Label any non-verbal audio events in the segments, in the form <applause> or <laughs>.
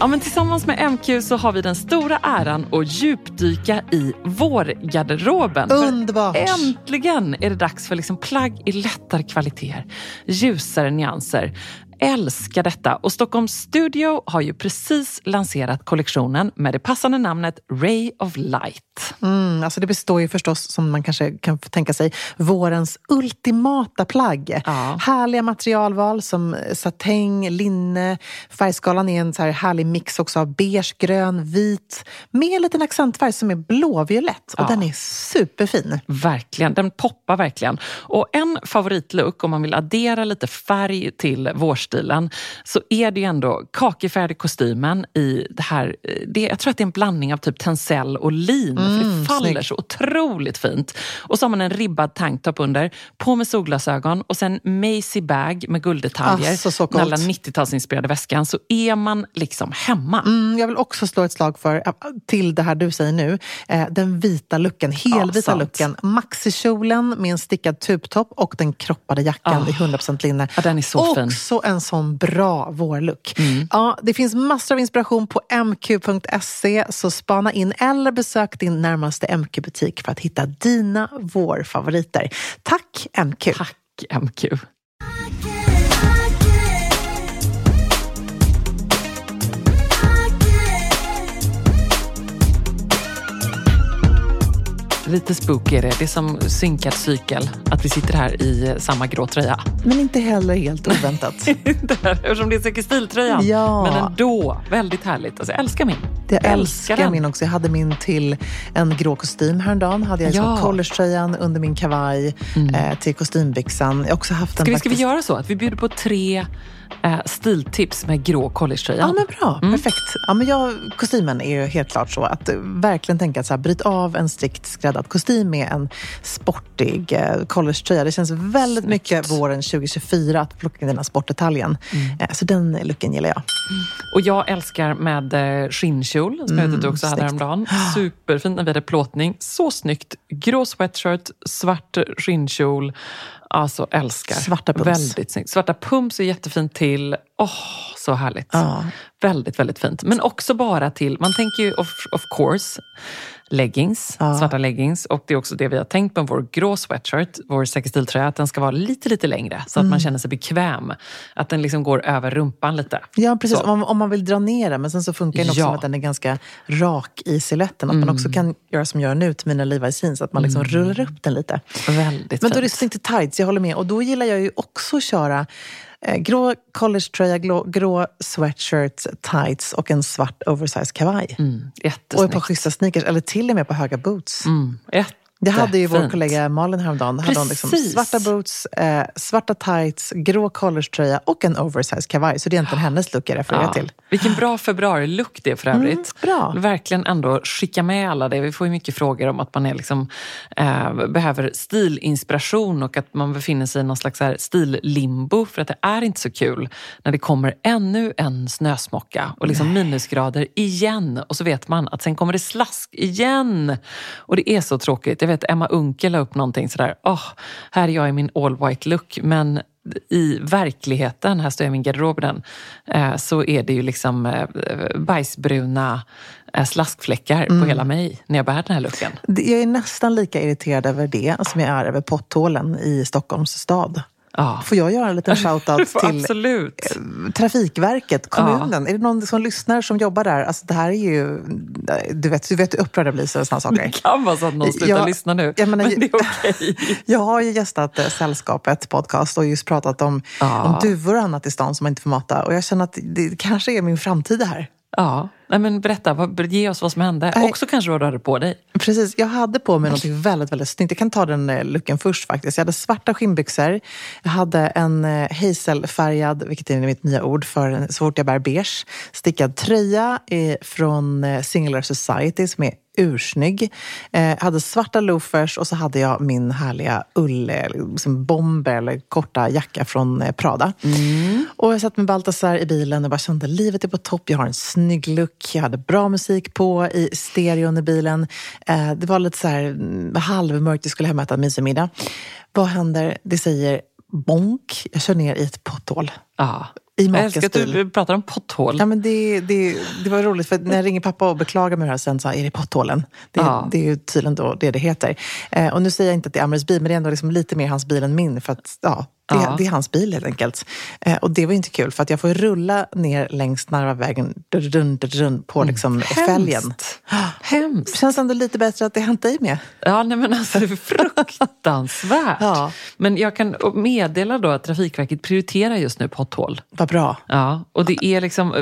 Ja, men tillsammans med MQ så har vi den stora äran att djupdyka i vårgarderoben. Underbart. Äntligen är det dags för liksom plagg i lättare kvaliteter, ljusare nyanser. Älskar detta. Och Stockholms Studio har ju precis lanserat kollektionen med det passande namnet Ray of Light. Mm, alltså det består ju förstås, som man kanske kan tänka sig, vårens ultimata plagg. Ja. Härliga materialval som satäng, linne. Färgskalan är en så här härlig mix också av beige, grön, vit med en liten accentfärg som är blåviolett. Och Ja. den är superfin. Verkligen, den poppar verkligen. Och en favoritlook om man vill addera lite färg till vårstilen så är det ju ändå kakifärgade kostymen i det här, det, jag tror att det är en blandning av typ tencel och lin för det faller snyggt. så otroligt fint. Och så har man en ribbad tanktop under, på med solglasögon och sen Macy bag med gulddetaljer. Alltså, så den alla coolt. 90-talsinspirerade väskan så är man liksom hemma. Mm, jag vill också slå ett slag för, äh, till det här du säger nu, eh, den vita looken, helvita sant. looken. Maxikjolen med en stickad tubtopp och den kroppade jackan Ah. i 100% linne. Ja, den är så fin. En sån bra vårlook. Mm. Ja, det finns massor av inspiration på mq.se, så spana in eller besök din närmaste MQ-butik för att hitta dina vårfavoriter. Tack MQ! Tack MQ. Lite spooky är det. Det är som synkad cykel. Att vi sitter här i samma grå tröja. Men inte heller helt oväntat. <laughs> Eftersom det är Säker stil-tröjan. Ja. Men ändå, väldigt härligt. Alltså, jag älskar min. Jag älskar den. min också. Jag hade min till en grå kostym häromdagen. Hade jag Ja. ja. collegetröjan under min kavaj eh, till kostymbyxan. Jag också haft Ska vi, ska vi faktiskt- göra så att vi bjuder på tre eh, stiltips med grå collegetröja? Ja, men bra. Mm. Perfekt. Ja, men jag, kostymen är ju helt klart så att eh, verkligen tänka att så här, bryt av en strikt skräddad kostym med en sportig eh, collegetröja. Det känns väldigt Snyggt. mycket våren 2024 att plocka den här sportdetaljen. Mm. Eh, så den looken gillar jag. Och jag älskar med eh, skinnkjol, som jag vet att du också hade Mm, häromdagen. Superfint när vi hade plåtning. Så snyggt. Grå sweatshirt, svart skinnkjol. Alltså älskar. Svarta pumps. Väldigt snyggt. Svarta pumps är jättefint till. Åh, så härligt. Ja. Väldigt, väldigt fint. Men också bara till, man tänker ju of, of course, leggings, Ja. svarta leggings. Och det är också det vi har tänkt med vår grå sweatshirt, vår Säker stil-tröja, att den ska vara lite, lite längre. Så Mm. att man känner sig bekväm. Att den liksom går över rumpan lite. Ja, precis. Om, om man vill dra ner den, men sen så funkar den också Ja. med att den är ganska rak i siluetten. Att man också kan göra som jag gör nu till mina Levi's jeans, att man liksom rullar upp den lite. Väldigt Men då är det fint. snyggt i tights, jag håller med. Och då gillar jag ju också att köra grå collegetröja, grå, sweatshirt, tights och en svart oversized kavaj. Mm, Och ett par schyssta sneakers, eller till och med på höga boots. Mm, Det hade ju vår kollega Malin häromdagen. Hade hon liksom svarta boots, eh, svarta tights, grå collegetröja och en oversized kavaj. Så det är egentligen hennes look jag refererar Ja, till. vilken bra februari-look det är för övrigt. Mm, bra. Verkligen ändå skicka med alla det. Vi får ju mycket frågor om att man är liksom, eh, behöver stilinspiration och att man befinner sig i någon slags stillimbo. För att det är inte så kul när det kommer ännu en snösmocka och liksom minusgrader igen. Och så vet man att sen kommer det slask igen. Och det är så tråkigt. Jag vet Emma Unkel la upp någonting sådär. Oh, här är jag i min all white look. Men i verkligheten, här står jag i min garderob eh, så är det ju liksom eh, bajsbruna eh, slaskfläckar Mm. på hela mig när jag bär den här looken. Jag är nästan lika irriterad över det som jag är över potthålen i Stockholms stad. Ja. Får jag göra en liten shoutout <laughs> till Absolut. Trafikverket, kommunen? Är det någon som lyssnar som jobbar där? Alltså det här är ju... Du vet, du vet hur upprörd jag blir så sådana saker. Det kan vara så att någon slutar Jag- lyssna nu, jag menar- men det är okej. <laughs> Jag har ju gästat eh, Sällskapet podcast och just pratat om, Ja. om duvor och annat i stan som man inte får mata. Och jag känner att det kanske är min framtid det här. Ja, Nej, men berätta, vad, ge oss vad som hände. Nej. Också kanske vad du hade på dig. Precis, jag hade på mig något väldigt, väldigt snyggt. Jag kan ta den eh, looken först faktiskt. Jag hade svarta skinnbyxor. Jag hade en eh, hazelfärgad, vilket är mitt nya ord för så fort jag bär beige, stickad tröja eh, från Singular Society som är ursnygg. Eh, hade svarta loafers och så hade jag min härliga ull, eh, liksom bomber eller korta jacka från eh, Prada. Och jag satt med Baltasar i bilen och bara kände livet är på topp. Jag har en snygg look. Jag hade bra musik på i stereon i bilen. Eh, det var lite så här mm, halvmörkt. Vi skulle hem och äta en mysig middag. Vad händer? Det säger bonk. Jag kör ner i ett potthål. Ja. I Jag makens älskar att du pratar om potthål. Ja, men det, det, det var roligt, för när jag ringer pappa och beklagar mig här sen så är det potthålen. Det, Ja. det är ju tydligen då det det heter. Eh, och nu säger jag inte att det är Amris bil, men det är ändå liksom lite mer hans bil än min. För att, ja, det, Ja. det är hans bil helt enkelt. Eh, och det var inte kul, för att jag får rulla ner längs Narvavägen dun, dun, dun, på liksom fälgen. Hemskt. Hemskt. Känns ändå lite bättre att det hänt dig med. Ja, nej men alltså det är fruktansvärt. Ja. Men jag kan meddela då att Trafikverket prioriterar just nu potthål. Vad bra. Ja, och det är liksom,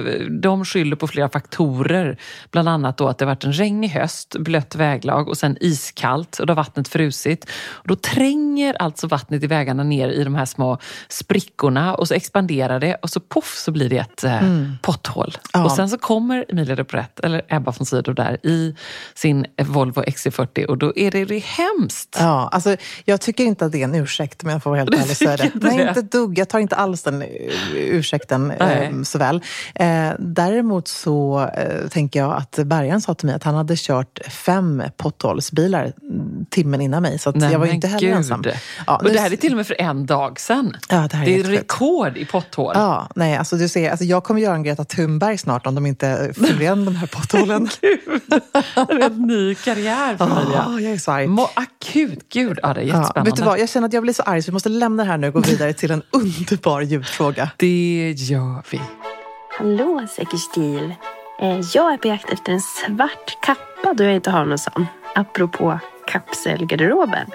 de skyller på flera faktorer. Bland annat då att det varit en regnig höst, blött väglag och sen iskallt och då har vattnet frusit. Och då tränger alltså vattnet i vägarna ner i de här små sprickorna och så expanderar det och så poff så blir det ett eh, potthål. Ja. Och sen så kommer Emilia de Porrett, eller Ebba von Sydow där i sin Volvo XC40 och då är det, det är hemskt. Ja, alltså, jag tycker inte att det är en ursäkt om jag får vara helt Du ärlig säga det. inte Nej, det? inte dugg. Jag tar inte alls den eh, ursäkten eh, så väl. Eh, däremot så eh, tänker jag att bärgaren sa till mig att han hade kört fem potthålsbilar mm, timmen innan mig. Så Nej, jag var ju inte heller gud. ensam. Ja, och nu- det här är till och med för en dag sedan. Ja, det här är det är rekord i potthål. Ja, nej, alltså du ser, alltså jag kommer göra en Greta Thunberg snart om de inte fyller igen de här potthålen. <laughs> En helt ny karriär för Emilia. Åh, jag är så arg. Må, akut, gud. Ja, det är Ja, jättespännande. vet du vad, jag känner att jag blir så arg så vi måste lämna det här nu och gå <laughs> vidare till en underbar ljudfråga. Det gör vi. Hallå Säker stil. Eh, Jag är på jakt efter en svart kappa då jag inte har någon sån. Apropå kapselgarderoben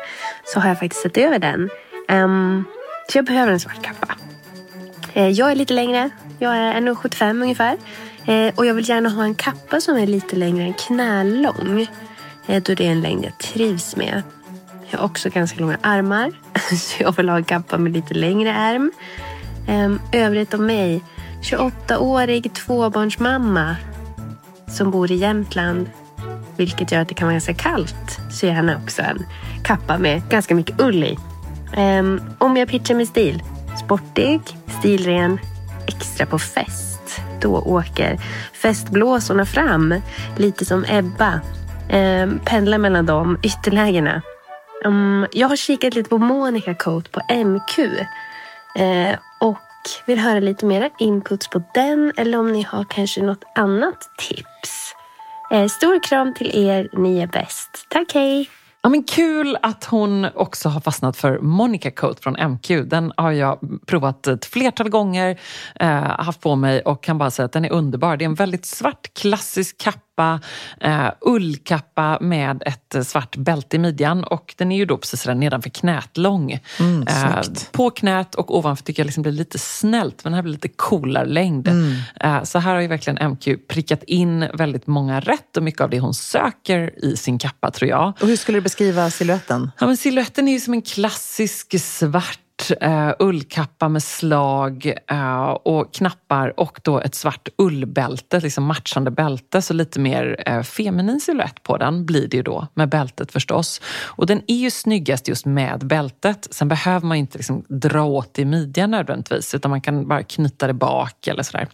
så har jag faktiskt sett över den. Ehm, så jag behöver en svart kappa. Eh, jag är lite längre. Jag är 1,75 ungefär. Eh, och jag vill gärna ha en kappa som är lite längre än knälång. Eh, då det är en längd jag trivs med. Jag har också ganska långa armar. <laughs> Så jag vill ha en kappa med lite längre ärm. Ehm, övrigt om mig. 28-årig tvåbarnsmamma som bor i Jämtland. Vilket gör att det kan vara ganska kallt. Så gärna också en kappa med ganska mycket ull i. Um, om jag pitchar med stil. Sportig, stilren, extra på fest. Då åker festblåsorna fram. Lite som Ebba. Um, pendlar mellan de ytterlägena. Um, jag har kikat lite på Monica Coat på MQ. Uh, och vill höra lite mera inputs på den eller om ni har kanske något annat tips. Stor kram till er, ni är bäst. Tack, hej! Ja, men kul att hon också har fastnat för Monica Coat från MQ. Den har jag provat ett flertal gånger, eh, haft på mig och kan bara säga att den är underbar. Det är en väldigt svart klassisk kappa, eh, ullkappa med ett eh, svart bälte i midjan och den är ju då precis där nedanför knät lång. Mm, eh, på knät och ovanför tycker jag liksom blir lite snällt, men den här blir lite coolare längd. Mm. Eh, så här har ju verkligen MQ prickat in väldigt många rätt och mycket av det hon söker i sin kappa tror jag. Och hur skulle du beskriva siluetten? Ja, men siluetten är ju som en klassisk svart uh, ullkappa med slag eh, och knappar och då ett svart ullbälte, liksom matchande bälte. Så lite mer uh, feminin silhuett på den blir det ju då, med bältet förstås. Och den är ju snyggast just med bältet. Sen behöver man inte liksom dra åt i midjan nödvändigtvis, utan man kan bara knyta det bak eller sådär.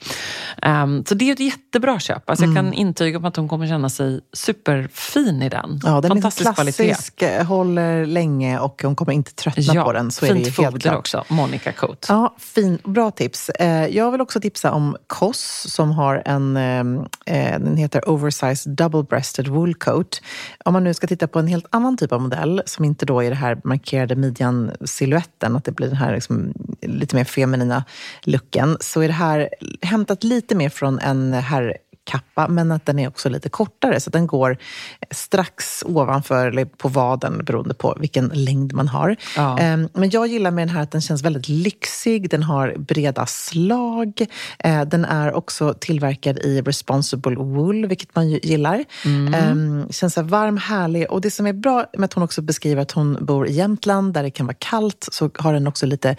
Um, så det är ett jättebra köp. Alltså Jag kan intyga på att hon kommer känna sig superfin i den. Ja, den Fantastisk är klassisk, eh, håller länge och hon kommer inte tröttna på den. Så är det ju foder klart. också. Monica Coat. Ja, fin, bra tips. Eh, jag vill också tipsa om Koss som har en, eh, den heter Oversized Double Breasted Wool Coat. Om man nu ska titta på en helt annan typ av modell som inte då är det här markerade midjan-siluetten, att det blir den här liksom, lite mer feminina looken, så är det här hämtat lite mer från en herr kappa, men att den är också lite kortare. Så den går strax ovanför eller på vaden beroende på vilken längd man har. Ja. Ehm, Men jag gillar med den här att den känns väldigt lyxig. Den har breda slag. Eh, Den är också tillverkad i responsible wool, vilket man ju gillar. Mm. Känns så här varm, härlig. Och det som är bra med att hon också beskriver att hon bor i Jämtland där det kan vara kallt så har den också lite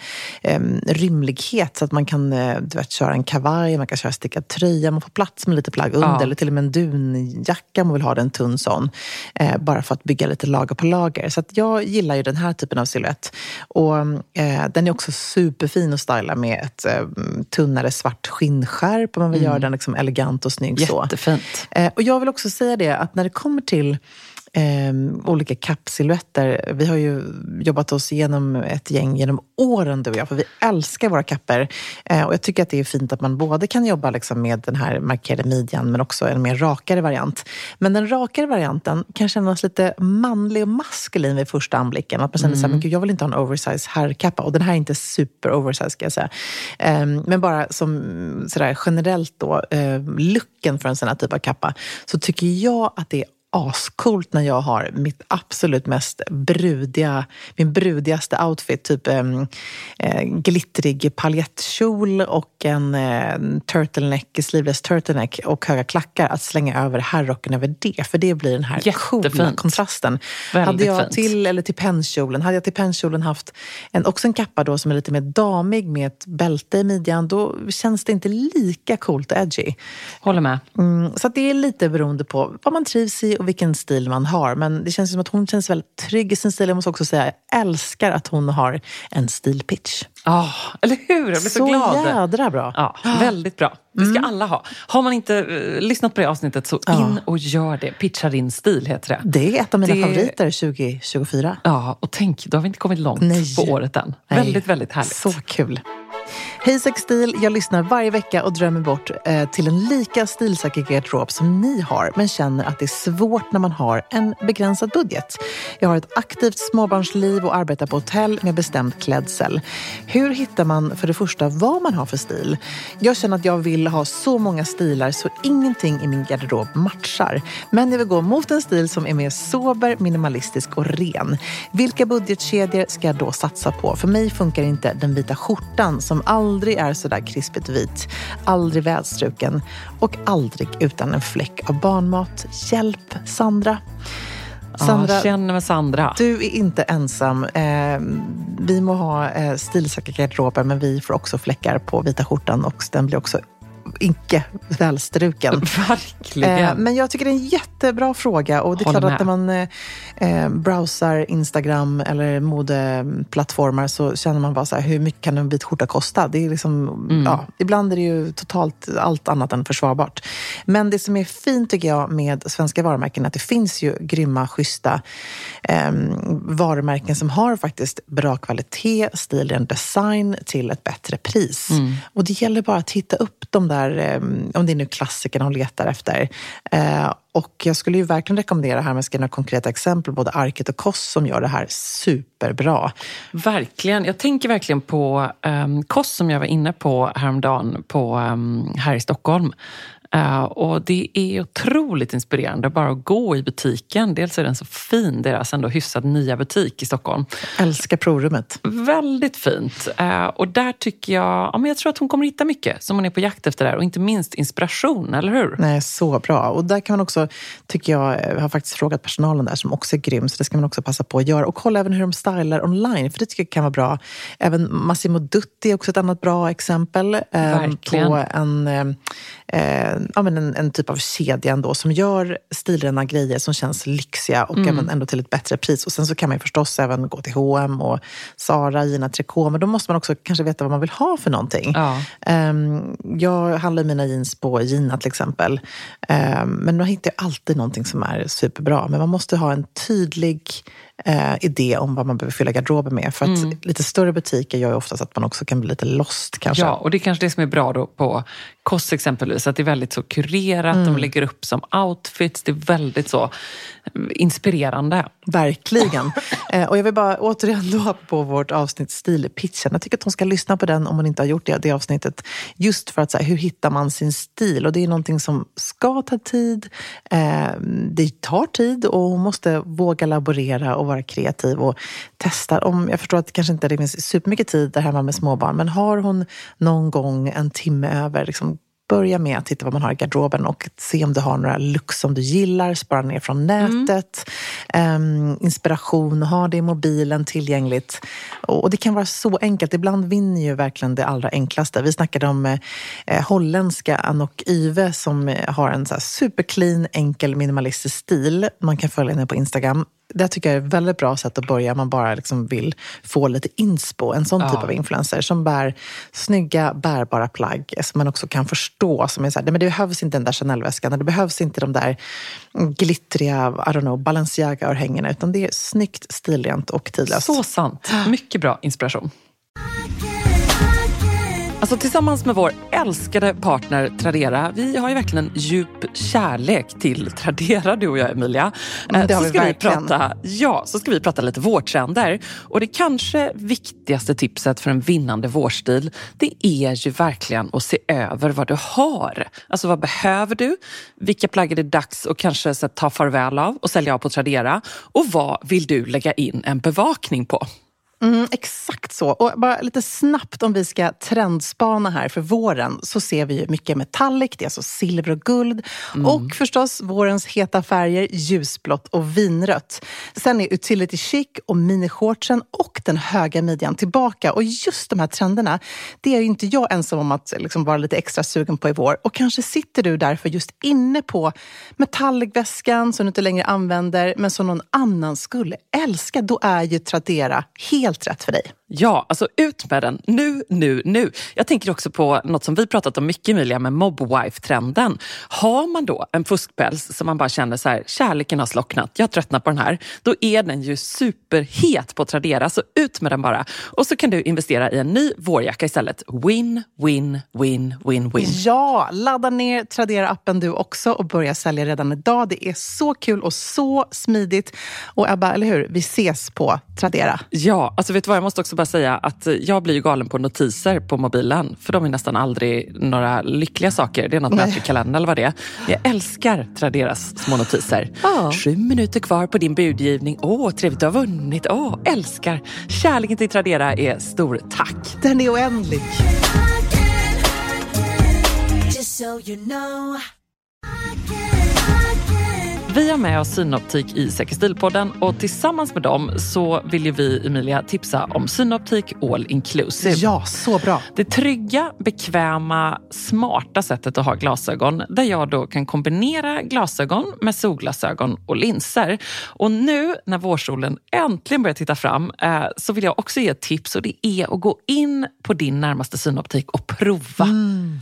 rymlighet så att man kan eh, du vet, köra en kavaj, man kan köra stickad tröja, man får plats med lite plagg under Ja. eller till och med en dunjacka om man vill ha den tunn sån. Eh, bara för att bygga lite lager på lager. Så jag gillar ju den här typen av silhuett. Och eh, den är också superfin att styla med ett eh, tunnare svart skinnskärp om man vill göra den liksom elegant och snygg. så. Jättefint. Eh, och jag vill också säga det att när det kommer till eh, olika kappsilhuetter. Vi har ju jobbat oss igenom ett gäng genom åren du och jag, för vi älskar våra kapper. Eh, och jag tycker att det är fint att man både kan jobba liksom med den här markerade midjan men också en mer rakare variant. Men den rakare varianten kan kännas lite manlig och maskulin vid första anblicken. Att man känner så här, men gud, jag vill inte ha en oversize herrkappa. Och den här är inte super oversize ska jag säga. Eh, men bara som sådär generellt då, eh, looken för en sån här typ av kappa, så tycker jag att det är ascoolt när jag har mitt absolut mest brudiga, min brudigaste outfit. Typ eh, glittrig paljettkjol och en eh, turtleneck, sleeveless turtleneck och höga klackar. Att slänga över herrrocken över det. För det blir den här coola kontrasten. Väldigt hade jag till, eller till pennkjolen, hade jag till pennkjolen haft en, också en kappa då som är lite mer damig med ett bälte i midjan, då känns det inte lika coolt och edgy. Håller med. Mm, så det är lite beroende på vad man trivs i och vilken stil man har. Men det känns som att hon känns väldigt trygg i sin stil. Jag måste också säga, jag älskar att hon har en stilpitch. Ja, eller hur? Jag blir så, Så glad. jädra bra. Ja, väldigt bra. Det ska alla ha. Har man inte eh, lyssnat på det avsnittet så Ja. in och gör det. Pitcha din stil heter det. Det är ett av mina Det- favoriter 2024. Ja, och tänk, då har vi inte kommit långt Nej. på året än. Nej. Väldigt, väldigt härligt. Så kul. Hej Sexstil, jag lyssnar varje vecka och drömmer bort eh, till en lika stilsäker garderob som ni har, men känner att det är svårt när man har en begränsad budget. Jag har ett aktivt småbarnsliv och arbetar på hotell med bestämd klädsel. Hur hittar man för det första vad man har för stil? Jag känner att jag vill ha så många stilar så ingenting i min garderob matchar. Men jag vill gå mot en stil som är mer sober, minimalistisk och ren. Vilka budgetkedjor ska jag då satsa på? För mig funkar inte den vita skjortan som aldrig är sådär krispigt vit, aldrig välstruken och aldrig utan en fläck av barnmat. Hjälp, Sandra. Sandra, ja, känner med Sandra. du är inte ensam. Eh, vi må ha eh, stilsäkra garderober men vi får också fläckar på vita skjortan och den blir också icke välstruken. <laughs> Verkligen. Eh, men jag tycker det är en jättebra fråga. Och det är Håller klart att när med. man eh, eh, browsar Instagram eller modeplattformar så känner man bara så här, hur mycket kan en vit skjorta kosta? Det är liksom, Mm. ja, ibland är det ju totalt allt annat än försvarbart. Men det som är fint tycker jag med svenska varumärken är att det finns ju grymma, schyssta eh, varumärken som har faktiskt bra kvalitet, stil och design till ett bättre pris. Mm. Och det gäller bara att hitta upp de där, eh, om det är nu klassikerna hon letar efter. Eh, och jag skulle ju verkligen rekommendera här, med ska några konkreta exempel, både Arket och Koss som gör det här superbra. Verkligen. Jag tänker verkligen på um, Koss som jag var inne på häromdagen på, um, här i Stockholm. Uh, och det är otroligt inspirerande bara att gå i butiken. Dels är den så fin, deras ändå hyfsat nya butik i Stockholm. Älskar provrummet. Väldigt fint. Uh, och där tycker jag, ja, men jag tror att hon kommer hitta mycket som hon är på jakt efter där. Och inte minst inspiration, eller hur? Nej, så bra. Och där kan man också, tycker jag, jag har faktiskt frågat personalen där som också är grym, så det ska man också passa på att göra. Och kolla även hur de stylar online, för det tycker jag kan vara bra. Även Massimo Dutti är också ett annat bra exempel eh, Verkligen. på en, eh, eh, ja, men en, en typ av kedja ändå, som gör stilrena grejer som känns lyxiga och även ändå till ett bättre pris. Och sen så kan man förstås även gå till H&M och Zara, Gina Tricot, men då måste man också kanske veta vad man vill ha för någonting. Ja. Ehm, jag handlar mina jeans på Gina till exempel. Ehm, men då hittar jag alltid någonting som är superbra. Men man måste ha en tydlig eh, idé om vad man behöver fylla garderoben med. För att Mm. lite större butiker gör ju oftast att man också kan bli lite lost kanske. Ja, och det är kanske det som är bra då på Koss exempelvis, att det är väldigt så kurerat, Mm. de lägger upp som outfits, det är väldigt så mm, inspirerande. Verkligen. <laughs> eh, och jag vill bara återigen då på vårt avsnitt Stilpitchen. Jag tycker att hon ska lyssna på den om hon inte har gjort det, det avsnittet. Just för att så här, hur hittar man sin stil? Och det är någonting som ska ta tid. Eh, det tar tid och hon måste våga laborera och vara kreativ och testa. Om, jag förstår att det kanske inte det finns supermycket tid där hemma med småbarn, men har hon någon gång en timme över, liksom, Börja med att titta vad man har i garderoben och se om du har några looks som du gillar, spara ner från nätet, Ehm, inspiration, ha det i mobilen tillgängligt. Och, och det kan vara så enkelt. Ibland vinner ju verkligen det allra enklaste. Vi snackade om eh, holländska Anok Yve som har en så här superclean, enkel, minimalistisk stil. Man kan följa henne på Instagram. Det tycker jag är ett väldigt bra sätt att börja. Man bara liksom vill få lite inspo. En sån typ av influencer som bär snygga, bärbara plagg som man också kan förstå. Som är så här, nej, men det behövs inte den där Chanel-väskan. Det behövs inte de där glittriga, I don't know, Balenciaga-örhängena. Utan det är snyggt, stilrent och tidlöst. Så sant. Mycket bra inspiration. Alltså tillsammans med vår älskade partner Tradera, vi har ju verkligen en djup kärlek till Tradera, du och jag Emilia. Mm, det Eh, har så vi ska verkligen. Vi prata, ja, så ska vi prata lite vårtrender. Och det kanske viktigaste tipset för en vinnande vårstil, det är ju verkligen att se över vad du har. Alltså vad behöver du? Vilka plagg är det dags att kanske ta farväl av och sälja av på Tradera? Och vad vill du lägga in en bevakning på? Mm, exakt så. Och bara lite snabbt om vi ska trendspana här för våren så ser vi ju mycket metallic, det är alltså silver och guld. Och förstås vårens heta färger ljusblått och vinrött. Sen är utility chic och minishortsen och den höga midjan tillbaka. Och just de här trenderna, det är ju inte jag ensam om att liksom vara lite extra sugen på i vår. Och kanske sitter du därför just inne på metallicväskan som du inte längre använder men som någon annan skulle älska. Då är ju Tradera helt rätt för dig. Ja, alltså ut med den nu, nu, nu. Jag tänker också på något som vi pratat om mycket Emilia med mobwife-trenden. Har man då en fuskpäls som man bara känner så här, kärleken har slocknat, jag tröttnar på den här. Då är den ju superhet på Tradera, så ut med den bara. Och så kan du investera i en ny vårjacka istället. Win, win, win, win, win. Ja, ladda ner Tradera-appen du också och börja sälja redan idag. Det är så kul och så smidigt. Och Ebba, eller hur? Vi ses på Tradera. Ja, alltså vet du vad, jag måste också bara säga att jag blir ju galen på notiser på mobilen. För de är nästan aldrig några lyckliga saker. Det är något med Nej. i kalendern eller vad det är. Jag älskar Traderas små notiser. Ja. Sju minuter kvar på din budgivning. Åh, trevligt du har vunnit. Åh, älskar. Kärleken till Tradera är stor. Tack. Den är oändlig. Just so you know. Vi har med oss Synoptik i Säker stil-podden och tillsammans med dem så vill ju vi, Emilia, tipsa om Synoptik All Inclusive. Ja, så bra. Det trygga, bekväma, smarta sättet att ha glasögon där jag då kan kombinera glasögon med solglasögon och linser. Och nu när vårsolen äntligen börjar titta fram eh, så vill jag också ge ett tips och det är att gå in på din närmaste synoptik och prova.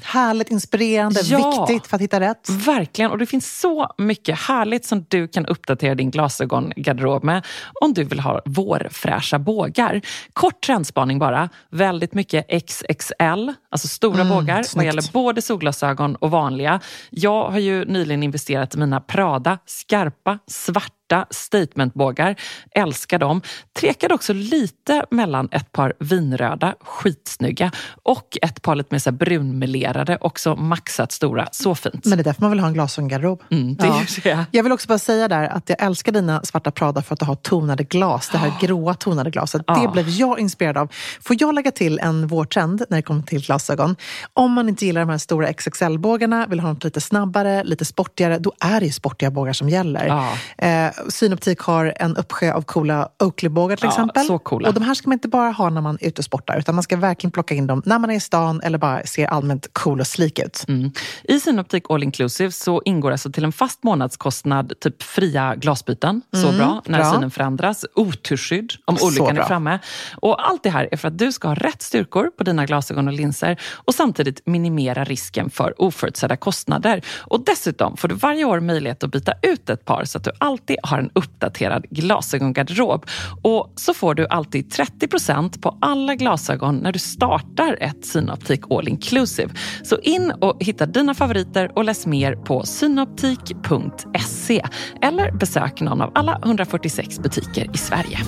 Härligt, inspirerande, Ja. viktigt för att hitta rätt. Verkligen, och det finns så mycket härligt som du kan uppdatera din glasögongarderob med om du vill ha vårfräscha bågar. Kort trendspaning bara, väldigt mycket XXL, alltså stora bågar vad snyggt. gäller både solglasögon och vanliga. Jag har ju nyligen investerat i mina Prada skarpa, svarta statementbågar. Älskar dem. Tvekade också lite mellan ett par vinröda, skitsnygga och ett par lite mer så brunmelerade, också maxat stora. Så fint. Men det är därför man vill ha en glasögongarderob. Mm, det det. Jag vill också bara säga där att jag älskar dina svarta Prada för att du har tonade glas. Det här gråa tonade glaset. Det Ja. blev jag inspirerad av. Får jag lägga till en vårtrend när det kommer till glasögon? Om man inte gillar de här stora XXL-bågarna, vill ha något lite snabbare, lite sportigare, då är det ju sportiga bågar som gäller. Ja. Eh, Synoptik har en uppsjö av coola Oakley-bågar till Ja, exempel. så coola. Och de här ska man inte bara ha när man är ute och sportar, utan man ska verkligen plocka in dem när man är i stan eller bara ser allmänt cool och slik ut. Mm. I Synoptik All Inclusive så ingår alltså till en fast månadskostnad typ fria glasbyten. Så bra när bra. synen förändras. Oturskydd om olyckan är framme. Och allt det här är för att du ska ha rätt styrkor på dina glasögon och linser och samtidigt minimera risken för oförutsedda kostnader. Och dessutom får du varje år möjlighet att byta ut ett par så att du alltid har en uppdaterad glasögongarderob. Och så får du alltid 30% på alla glasögon när du startar ett Synoptik All Inclusive. Så in och hitta dina favoriter och läs mer på synoptik.se eller besök någon av alla 146 butiker i Sverige.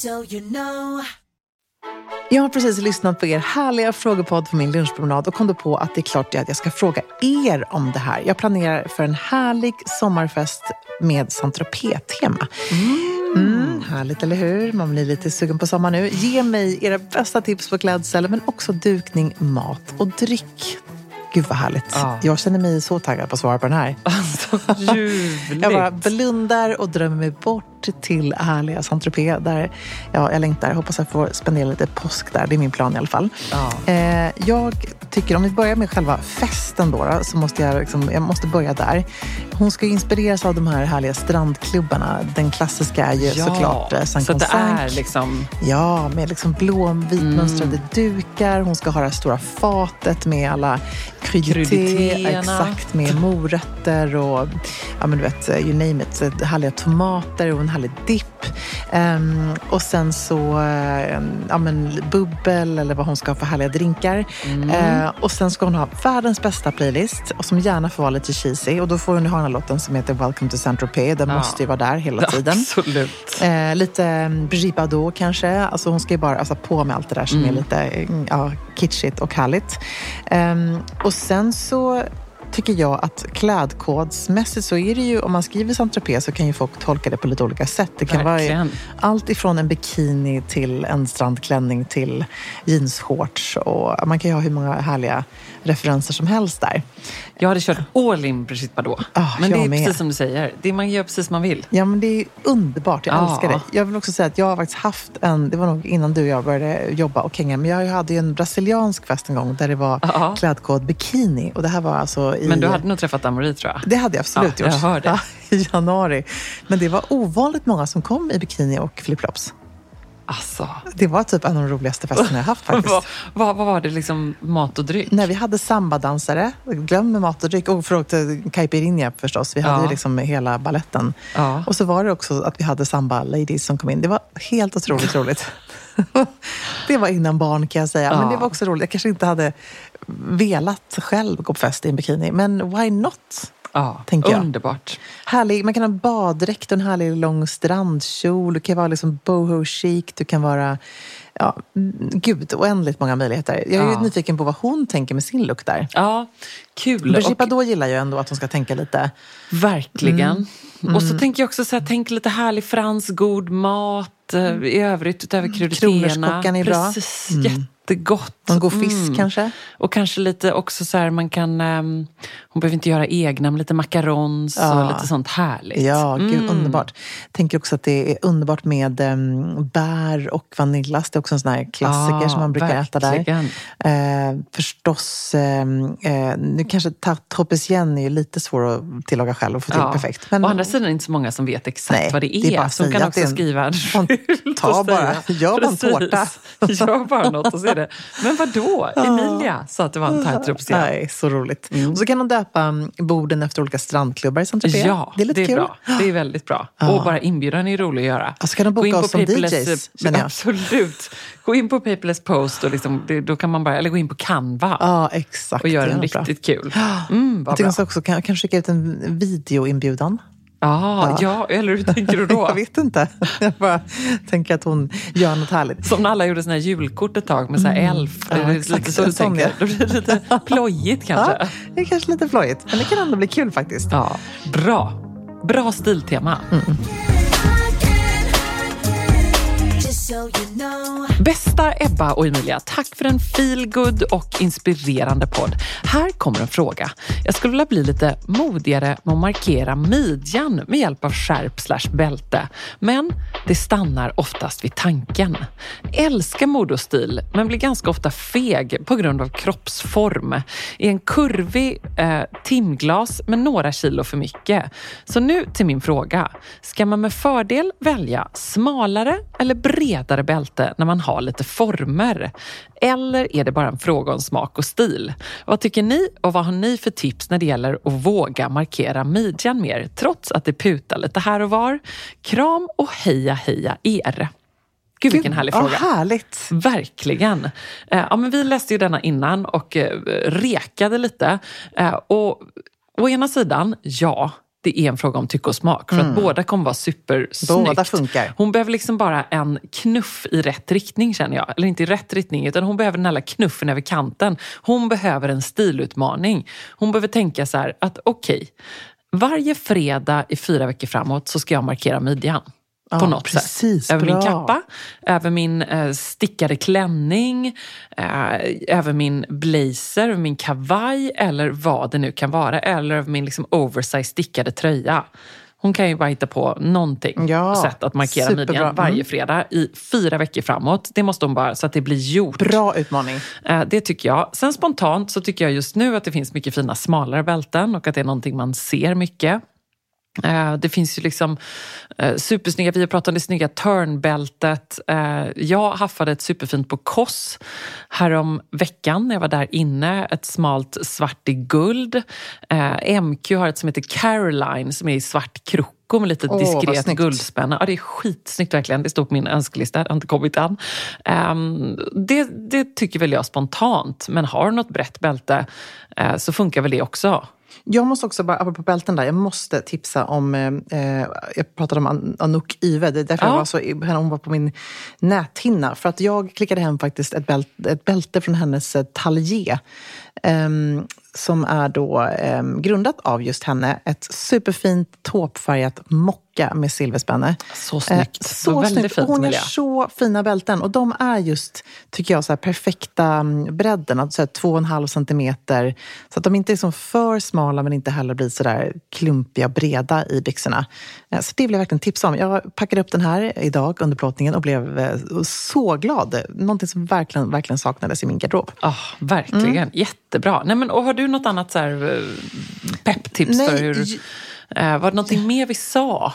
So you know. Jag har precis lyssnat på er härliga frågepodd på min lunchpromenad och kom då på att det är klart att jag ska fråga er om det här. Jag planerar för en härlig sommarfest med saint tema Mm, härligt, eller hur? Man blir lite sugen på sommar nu. Ge mig era bästa tips på klädsel, men också dukning, mat och dryck. Gud vad härligt. Ja. Jag känner mig så taggad på att svara på den här. Alltså, <laughs> ljuvligt. Jag bara blundar och drömmer mig bort till härliga saint där ja, jag längtar. Hoppas jag får spendera lite påsk där. Det är min plan i alla fall. Ja. Eh, jag tycker, om vi börjar med själva festen då, då så måste jag, liksom, jag måste börja där. Hon ska inspireras av de här härliga strandklubbarna. Den klassiska är ju Ja, såklart eh, Sankt så det är liksom... Ja, med liksom blå vitmönstrade Mm. dukar. Hon ska ha det här stora fatet med alla kryddité. Exakt, med morötter och ja, men du vet, you name it. Härliga tomater och en härlig dipp. Ehm, och sen så eh, ja, men bubbel eller vad hon ska ha för härliga drinkar. Mm. Eh, och sen ska hon ha världens bästa playlist och som gärna får vara lite cheesy. Och då får hon ha den här låten som heter Welcome to Saint-Tropez. Den Ja. måste ju vara där hela tiden. Absolut. Eh, lite mm, Brigitte Bardot kanske. Alltså hon ska ju bara alltså, på med allt det där som är lite mm, ja, kitschigt och härligt. Ehm, och sen så tycker jag att klädkodsmässigt så är det ju, om man skriver saint så kan ju folk tolka det på lite olika sätt. Det kan Verkligen. vara allt ifrån en bikini till en strandklänning till jeansshorts. Och man kan ju ha hur många härliga referenser som helst där. Jag hade kört all in Brigitte Bardot. Ah, Men det är med. precis som du säger. Det man gör precis som man vill. Ja, men det är underbart. Jag Ja. älskar det. Jag vill också säga att jag har faktiskt haft en, det var nog innan du och jag började jobba och hänga, men jag hade ju en brasiliansk fest en gång där det var Ja. klädkod bikini. Och det här var alltså i... Men du hade nog träffat Amori tror jag. Det hade jag absolut Ja, gjort. jag hör det. I januari. Men det var ovanligt många som kom i bikini och flipflops. Alltså, Det var typ en av de roligaste festerna jag haft faktiskt. vad, vad, vad var det liksom mat och dryck? När vi hade sambadansare, glöm mat och dryck, och förlåt, caipirinha förstås. Vi hade Ja. ju liksom hela balletten. Ja. Och så var det också att vi hade samba-ladies som kom in. Det var helt otroligt <laughs> roligt. <laughs> det var innan barn kan jag säga. Men det var också roligt. Jag kanske inte hade velat själv gå på fest i en bikini. Men why not? Ja, tänker jag. underbart. Härlig, man kan ha baddräkt och en härlig lång strandkjol. Du kan vara liksom boho chic. Du kan vara... Ja, mm, gud, oändligt många möjligheter. Jag är ju Ja. nyfiken på vad hon tänker med sin look där. Ja, kul. Brigitte Bardot gillar ju ändå att hon ska tänka lite... Verkligen. Mm. Och så tänker jag också så här, tänk lite härlig fransk god mat eh, i övrigt utöver krydditerna. Kronärtskockan är bra. Precis, jättegott. Någon god fisk Mm. kanske? Och kanske lite också så här, man kan, ehm, hon behöver inte göra egna, men lite macarons Ja. och lite sånt härligt. Ja, gud Mm. underbart. Tänker också att det är underbart med um, bär och vaniljas. Det är också en sån här klassiker Ja, som man brukar äta där. verkligen. Eh, förstås, ehm, eh, nu kanske tropicien är ju lite svår att tillaga själv och få till Ja. perfekt. Å andra sidan är det inte så många som vet exakt Nej, vad det det är är. bara så kan också är en- skriva en skylt ta bara. Gör bara en tårta. <laughs> Gör bara något och så är det. Men vad då? Emilia sa att det var en tarte Tropicien. Nej, så roligt. Och så kan de döpa mm, borden efter olika strandklubbar i saint -Tropez. Ja, det är lite kul. bra. Det är väldigt bra. Och bara inbjudan är rolig att göra. Ja, så kan de boka Gå in på oss som DJs. Absolut. Gå in på Paperless Post och liksom, det, då kan man bara, eller gå in på Canva Ja, exakt. och göra Det är en nog bra. riktigt kul. Mm, Jag tycker också kan, kan skicka ut en videoinbjudan. Ah, ja, eller hur tänker du <laughs> då? Jag vet inte. Jag bara tänker att hon gör något härligt. Som när alla gjorde här julkort ett tag med så här elf. Mm. Ja, det exakt. lite så du tänker? ja. Då blir det lite <laughs> plojigt kanske. Ja, det är kanske lite flojigt, men det kan ändå bli kul faktiskt. Ja, bra. Bra stiltema. Know. Bästa Ebba och Emilia, tack för en feelgood och inspirerande podd. Här kommer en fråga. Jag skulle vilja bli lite modigare med att markera midjan med hjälp av skärp slash bälte. Men det stannar oftast vid tanken. Älskar mode och stil, men blir ganska ofta feg på grund av kroppsform. I en kurvig eh, timglas med några kilo för mycket. Så nu till min fråga. Ska man med fördel välja smalare eller bredare bredare bälte när man har lite former? Eller är det bara en fråga om smak och stil? Vad tycker ni och vad har ni för tips när det gäller att våga markera midjan mer trots att det putar lite här och var? Kram och heja heja er! Gud vilken härlig fråga. härligt. Verkligen. Eh, Ja, men vi läste ju denna innan och eh, rekade lite. Eh, Och å ena sidan, ja, det är en fråga om tycke och smak. För att båda kommer vara supersnyggt. Mm. Båda funkar. Hon behöver liksom bara en knuff i rätt riktning känner jag. Eller inte i rätt riktning, utan hon behöver den här knuffen över kanten. Hon behöver en stilutmaning. Hon behöver tänka så här att okej, varje fredag i fyra veckor framåt så ska jag markera midjan. På Ja, något precis, sätt. Över min bra. kappa, över min eh, stickade klänning, eh, över min blazer, över min kavaj eller vad det nu kan vara. Eller över min liksom, oversize stickade tröja. Hon kan ju bara hitta på någonting Ja, sätt att markera superbra. midjan varje Mm. fredag i fyra veckor framåt. Det måste hon bara, så att det blir gjort. Bra utmaning. Eh, Det tycker jag. Sen spontant så tycker jag just nu att det finns mycket fina smalare bälten och att det är någonting man ser mycket. Eh, Det finns ju liksom eh, supersnygga, vi har pratat om det snygga turnbältet. Eh, Jag haffade ett superfint på Koss härom veckan när jag var där inne. Ett smalt svart i guld. MQ har ett som heter Caroline som är i svart kroko med lite vad diskret snyggt. guldspänna. Ja, det är skitsnyggt verkligen. Det står på min önskelista, det har inte kommit än. Ehm, det, det tycker väl jag spontant. Men har du något brett bälte eh, så funkar väl det också. Jag måste också, bara, apropå bälten där, jag måste tipsa om, eh, eh, jag pratade om An- Anouk Yve, det är därför Ja. jag var så, hon var på min näthinna. För att jag klickade hem faktiskt ett bälte, ett bälte från hennes eh, Talier. ehm, som är då ehm, grundat av just henne. Ett superfint tåpfärgat mocka med silverspänne. Så snyggt. Eh, så Väldigt snyggt. fint, Hon gör Emilia. så fina bälten. Och de är just, tycker jag, så perfekta mm, bredden. Alltså två och en halv centimeter. Så att de inte är som för smala men inte heller blir så där klumpiga breda i byxorna. Eh, Så det vill jag verkligen tipsa om. Jag packade upp den här idag under plåtningen och blev eh, så glad. Någonting som verkligen, verkligen saknades i min garderob. Ah, verkligen, Mm. jättebra. Nej, men, och har du något annat så här, pepptips Nej, för hur... Eh, var det någonting mer vi sa?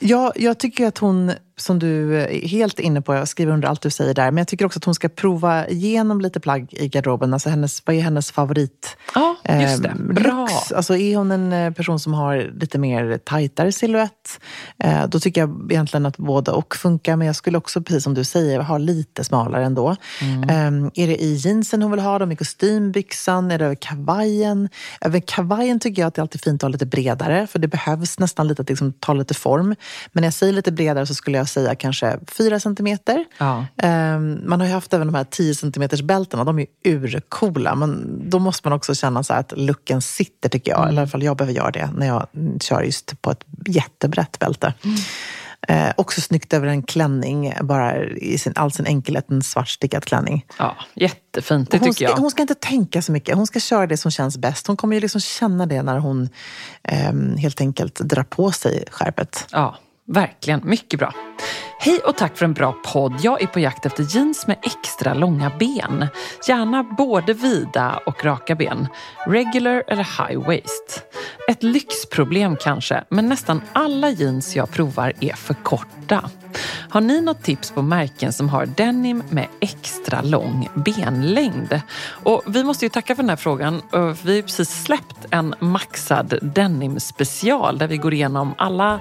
Ja, jag tycker att hon, som du är helt inne på, jag skriver under allt du säger där, men jag tycker också att hon ska prova igenom lite plagg i garderoben. Alltså hennes, vad är hennes favorit? Ja, just det. eh, Bra. Alltså är hon en eh, person som har lite mer tajtare silhuett, eh, då tycker jag egentligen att både och funkar. Men jag skulle också, precis som du säger, ha lite smalare ändå. Mm. Eh, är det i jeansen hon vill ha dem, i kostymbyxan, är det över kavajen? Över kavajen tycker jag att det är alltid fint att ha lite bredare, för det behövs nästan lite att liksom ta lite form. Men när jag säger lite bredare så skulle jag säga kanske 4 centimeter. Ja. Ehm, Man har ju haft även de här 10 centimeters bältena, de är urcoola. Men då måste man också känna så här att looken sitter tycker jag. Eller i alla fall jag behöver göra det när jag mm, kör just på ett jättebrett bälte. Eh, också snyggt över en klänning, bara i sin, all sin enkelhet, en svart stickad klänning. Ja, jättefint, det hon, tycker jag. Ska, hon ska inte tänka så mycket, hon ska köra det som känns bäst. Hon kommer ju liksom känna det när hon ehm, helt enkelt drar på sig skärpet. Ja, verkligen. Mycket bra. Hej och tack för en bra podd. Jag är på jakt efter jeans med extra långa ben. Gärna både vida och raka ben. Regular eller high waist. Ett lyxproblem kanske, men nästan alla jeans jag provar är för korta. Har ni något tips på märken som har denim med extra lång benlängd? Och vi måste ju tacka för den här frågan. Vi har precis släppt en maxad denim special där vi går igenom alla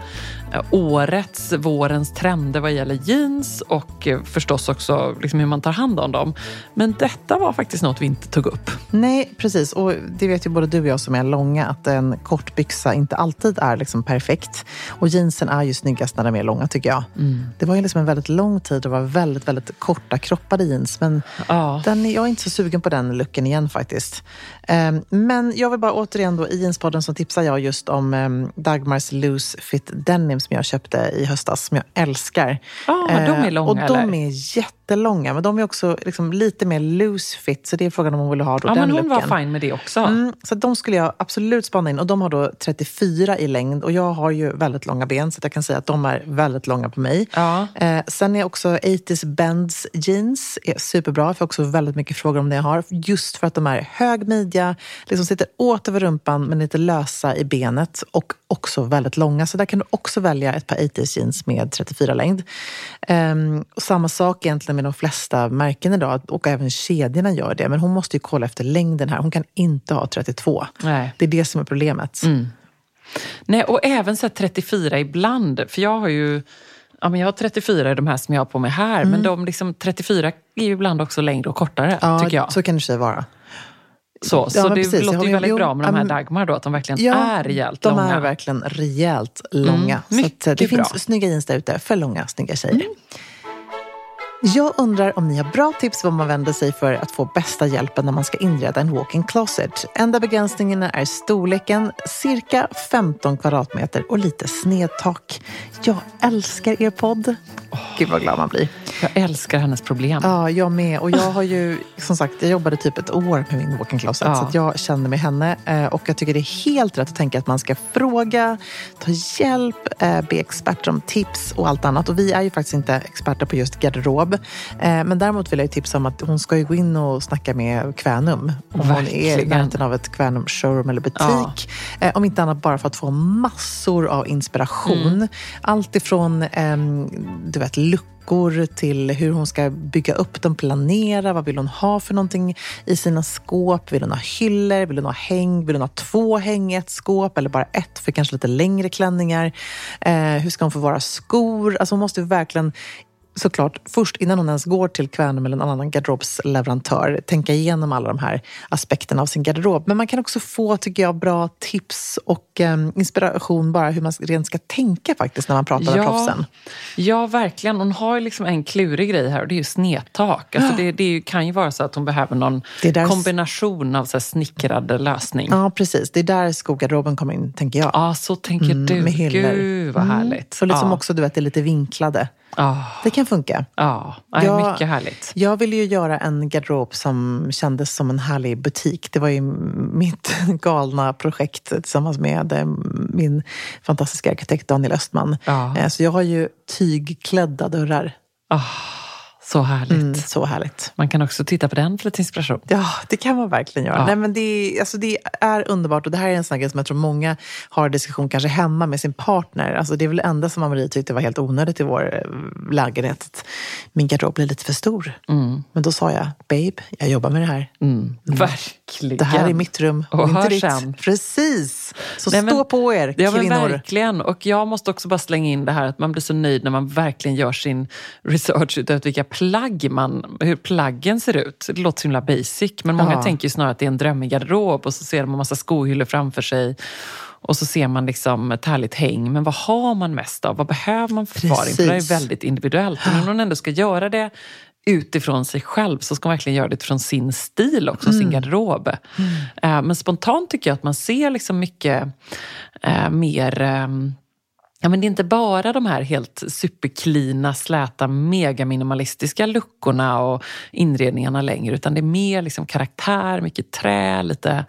årets, vårens trender vad gäller jeans och eh, förstås också liksom hur man tar hand om dem. Men detta var faktiskt något vi inte tog upp. Nej, precis. Och det vet ju både du och jag som är långa att en kort byxa inte alltid är liksom perfekt. Och jeansen är ju snyggast när de är långa tycker jag. Det var ju liksom en väldigt lång tid och var väldigt, väldigt korta kroppade jeans. Men Ja. den, jag är inte så sugen på den looken igen faktiskt. Ehm, men jag vill bara återigen då, i jeanspodden så tipsar jag just om um, Dagmars Loose Fit Denim som jag köpte i höstas, som jag älskar. Ja, de är Eh, långa, Och de eller? är jättelånga, men de är också liksom lite mer loose fit. Så det är frågan om hon vill ha då Ja, den men hon looken. var fin med det också. Mm, så de skulle jag absolut spana in. Och de har då 34 i längd. Och jag har ju väldigt långa ben så jag kan säga att de är väldigt långa på mig. Ja. Eh, sen är också 80s Bends jeans är superbra. Jag får också väldigt mycket frågor om det jag har. Just för att de är hög midja, liksom sitter åt över rumpan men lite lösa i benet. Och också väldigt långa. Så där kan du också välja ett par 80s jeans med 34 längd. Och samma sak egentligen med de flesta märken idag och även kedjorna gör det. Men hon måste ju kolla efter längden här. Hon kan inte ha 32. Nej. Det är det som är problemet. Nej, och även så här 34 ibland. För jag har ju ja, men jag har 34 i de här som jag har på mig här. Men de liksom, 34 är ju ibland också längre och kortare, Ja, tycker jag. så kan det sig vara. Så, så Ja, men det precis. låter ju väldigt bra med de här Dagmar då, att de verkligen Ja, är rejält de långa. är verkligen rejält långa. så mycket att, eh, det bra. finns snygga jeans där ute för långa, snygga tjejer. Jag undrar om ni har bra tips vad man vänder sig för att få bästa hjälpen när man ska inreda en walk-in closet. Enda begränsningen är storleken, cirka 15 kvadratmeter och lite snedtak. Jag älskar er podd. Gud vad glad man blir. Jag älskar hennes problem. Ja, jag med. Och jag har ju, som sagt, jag jobbade typ ett år med min walk-in closet. Ja. Så jag känner med henne. Eh, Och jag tycker det är helt rätt att tänka att man ska fråga, ta hjälp, eh, be experter om tips och allt annat. Och vi är ju faktiskt inte experter på just garderob. Eh, Men däremot vill jag tipsa om att hon ska ju gå in och snacka med Kvänum. Om hon är i Verkligen. närheten av ett Kvänum showroom eller butik. Eh, Om inte annat bara för att få massor av inspiration. Mm. Allt ifrån ehm, du vet, luckor till hur hon ska bygga upp dem, planera. Vad vill hon ha för någonting i sina skåp? Vill hon ha hyllor? Vill hon ha häng? Vill hon ha två häng i ett skåp? Eller bara ett för kanske lite längre klänningar? Eh, hur ska hon få vara skor? Alltså hon måste verkligen såklart först innan hon ens går till Kvänum eller en annan garderobsleverantör tänka igenom alla de här aspekterna av sin garderob. Men man kan också få, tycker jag, bra tips och eh, inspiration bara hur man rent ska tänka faktiskt när man pratar med proffsen. ja, verkligen. Hon har ju liksom en klurig grej här och det är ju snedtak. Alltså det, det kan ju vara så att hon behöver någon där- kombination av så snickrad lösning. Ja, precis. Det är där skogarderoben kommer in, tänker jag. Ja, så tänker du. Mm, med hyllor. Gud, vad härligt. Så liksom ja. också, du vet, det är lite vinklade. Ja, Det kan funka. ja. Nej, Jag- mycket härligt. Jag ville ju göra en garderob som kändes som en härlig butik. Det var ju mitt <laughs> galna projekt tillsammans med eh, min fantastiska arkitekt Daniel Östman. Eh, Så jag har ju tygklädda dörrar. Så härligt. Mm, så härligt. Man kan också titta på den för lite inspiration. Ja, det kan man verkligen göra. Ja. Nej, men det, är, alltså det är underbart och det här är en sån grej som jag tror många har diskussion kanske hemma med sin partner. Alltså det är väl det enda som Marie tyckte var helt onödigt i vår eh, lägenhet. Min garderob blir lite för stor. Men då sa jag, babe, jag jobbar med det här. Verkligen. Det här är mitt rum och, Och inte ditt. sen. Precis! Så Nej, men- stå på er, Ja, men kvinnor. verkligen. Och jag måste också bara slänga in det här att man blir så nöjd när man verkligen gör sin research utav vilka plagg man, hur plaggen ser ut. Det låter så himla basic, men många Ja. tänker ju snarare att det är en drömmig garderob och så ser man en massa skohyllor framför sig. Och så ser man liksom ett härligt häng. Men vad har man mest av? Vad behöver man för förvaring? För det är väldigt individuellt. Men om hon ändå ska göra det utifrån sig själv så ska man verkligen göra det utifrån sin stil också, sin garderob. Eh, Men spontant tycker jag att man ser liksom mycket eh, mer ehm, Ja, men det är inte bara de här helt superklina, släta, megaminimalistiska luckorna och inredningarna längre, utan det är mer liksom karaktär, mycket trä, lite...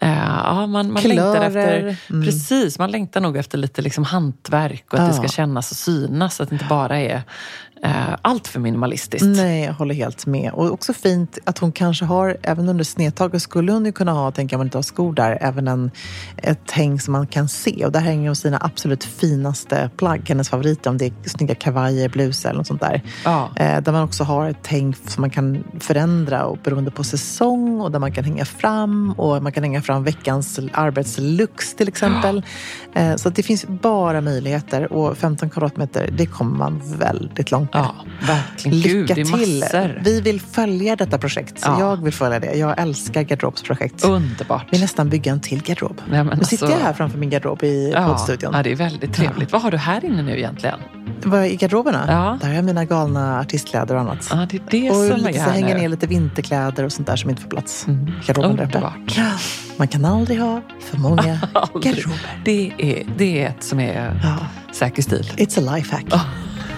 Eh, ja, man, man längtar efter... Precis, man längtar nog efter lite liksom hantverk och att det ska Ja. kännas och synas, att det inte bara är eh, allt för minimalistiskt. Nej, jag håller helt med. Och också fint att hon kanske har, även under snedtaget skulle hon ju kunna ha, tänker jag, man inte har skor där, även en, ett häng som man kan se. Och där hänger hon sina absolut finaste plagg, hennes favoriter, om det är snygga kavajer, blusar eller något sånt där. Ja. Eh, där man också har ett häng som man kan förändra och beroende på säsong och där man kan hänga fram och man kan hänga fram veckans arbetslux till exempel. Eh, så att det finns bara möjligheter och 15 kvadratmeter, det kommer man väldigt långt med. Ja, verkligen. Gud, Lycka är till! Vi vill följa detta projekt. Ja. Jag vill följa det. Jag älskar garderobsprojekt. Underbart. Vi nästan bygga en till garderob. Nej, nu sitter alltså- jag här framför min garderob i Ja, poddstudion. ja, det är väldigt trevligt. Vad har du här inne nu egentligen? Vad I garderoberna? Ja. Där har jag mina galna artistkläder och annat. Ja, det är det och som är så hänger nu. ner lite vinterkläder och sånt där som inte får plats i garderoben där uppe. Underbart. Man kan aldrig ha för många <laughs> garderober. Det är, det är ett som är Ja. säker stil. It's a life